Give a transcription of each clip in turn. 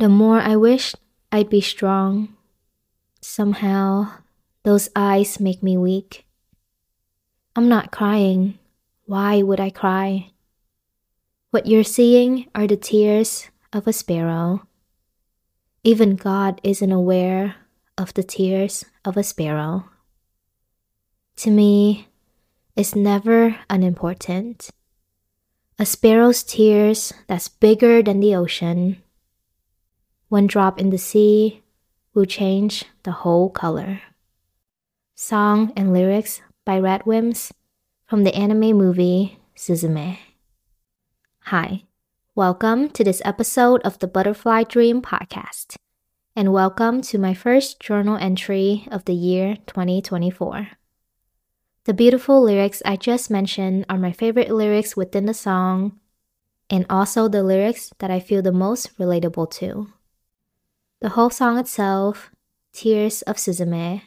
The more I wished I'd be strong, somehow those eyes make me weak. I'm not crying. Why would I cry? What you're seeing are the tears of a sparrow. Even God isn't aware of the tears of a sparrow. To me, it's never unimportant. A sparrow's tears that's bigger than the ocean. One drop in the sea will change the whole color. Song and lyrics by Radwimps from the anime movie Suzume. Hi, welcome to this episode of the Butterfly Dream Podcast, and welcome to my first journal entry of the year 2024. The beautiful lyrics I just mentioned are my favorite lyrics within the song, and also the lyrics that I feel the most relatable to. The whole song itself, Tears of Suzume,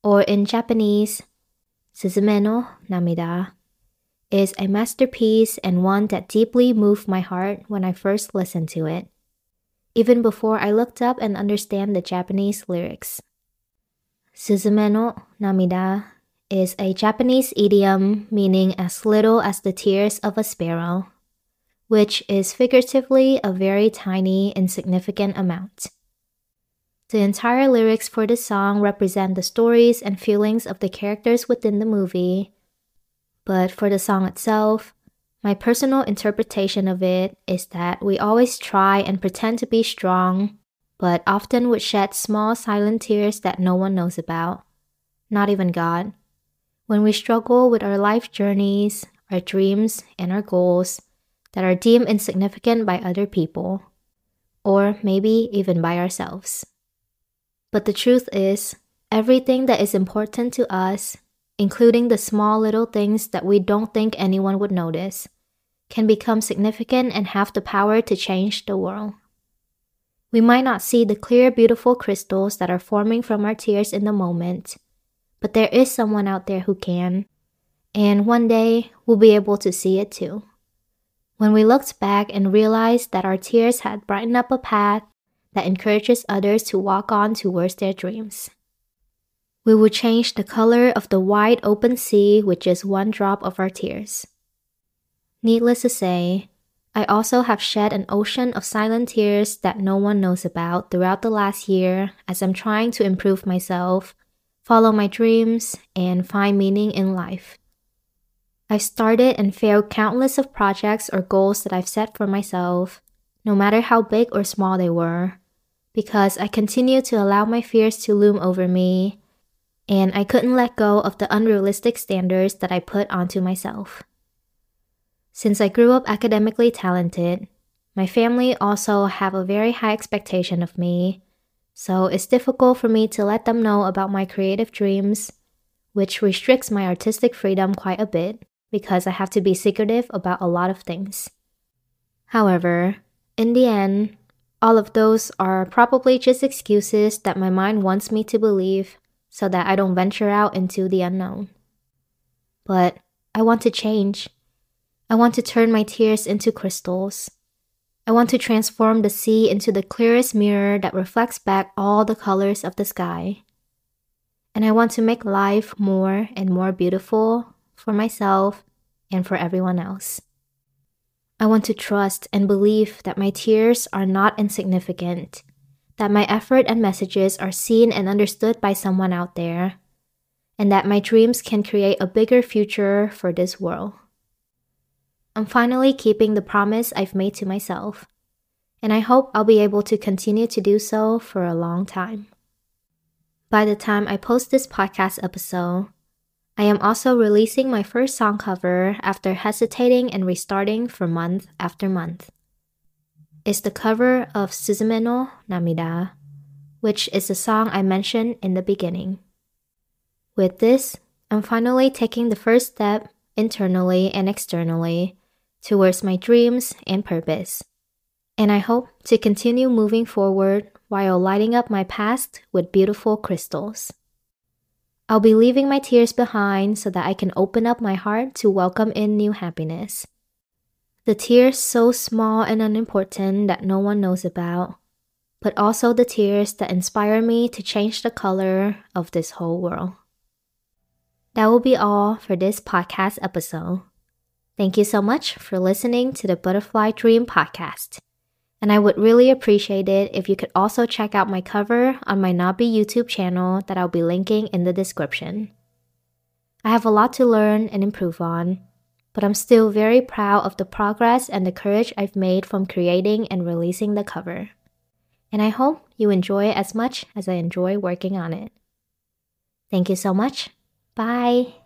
or in Japanese, Suzume no Namida, is a masterpiece and one that deeply moved my heart when I first listened to it, even before I looked up and understand the Japanese lyrics. Suzume no Namida is a Japanese idiom meaning as little as the tears of a sparrow, which is figuratively a very tiny, insignificant amount. The entire lyrics for the song represent the stories and feelings of the characters within the movie. But for the song itself, my personal interpretation of it is that we always try and pretend to be strong, but often would shed small silent tears that no one knows about, not even God when we struggle with our life journeys, our dreams, and our goals that are deemed insignificant by other people, or maybe even by ourselves. But the truth is, everything that is important to us, including the small little things that we don't think anyone would notice, can become significant and have the power to change the world. We might not see the clear, beautiful crystals that are forming from our tears in the moment but there is someone out there who can. And one day, we'll be able to see it too. When we looked back and realized that our tears had brightened up a path that encourages others to walk on towards their dreams. We will change the color of the wide open sea with just one drop of our tears. Needless to say, I also have shed an ocean of silent tears that no one knows about throughout the last year as I'm trying to improve myself follow my dreams, and find meaning in life. I've started and failed countless of projects or goals that I've set for myself, no matter how big or small they were, because I continued to allow my fears to loom over me, and I couldn't let go of the unrealistic standards that I put onto myself. Since I grew up academically talented, my family also have a very high expectation of me, so it's difficult for me to let them know about my creative dreams, which restricts my artistic freedom quite a bit because I have to be secretive about a lot of things. However, in the end, all of those are probably just excuses that my mind wants me to believe so that I don't venture out into the unknown. But I want to change. I want to turn my tears into crystals. I want to transform the sea into the clearest mirror that reflects back all the colors of the sky. And I want to make life more and more beautiful for myself and for everyone else. I want to trust and believe that my tears are not insignificant, that my effort and messages are seen and understood by someone out there, and that my dreams can create a bigger future for this world. I'm finally keeping the promise I've made to myself, and I hope I'll be able to continue to do so for a long time. By the time I post this podcast episode, I am also releasing my first song cover after hesitating and restarting for month after month. It's the cover of Suzume no Namida, which is the song I mentioned in the beginning. With this, I'm finally taking the first step internally and externally towards my dreams and purpose. And I hope to continue moving forward while lighting up my past with beautiful crystals. I'll be leaving my tears behind so that I can open up my heart to welcome in new happiness. The tears so small and unimportant that no one knows about, but also the tears that inspire me to change the color of this whole world. That will be all for this podcast episode. Thank you so much for listening to the Butterfly Dream podcast. And I would really appreciate it if you could also check out my cover on my Nabiie YouTube channel that I'll be linking in the description. I have a lot to learn and improve on, but I'm still very proud of the progress and the courage I've made from creating and releasing the cover. And I hope you enjoy it as much as I enjoy working on it. Thank you so much. Bye.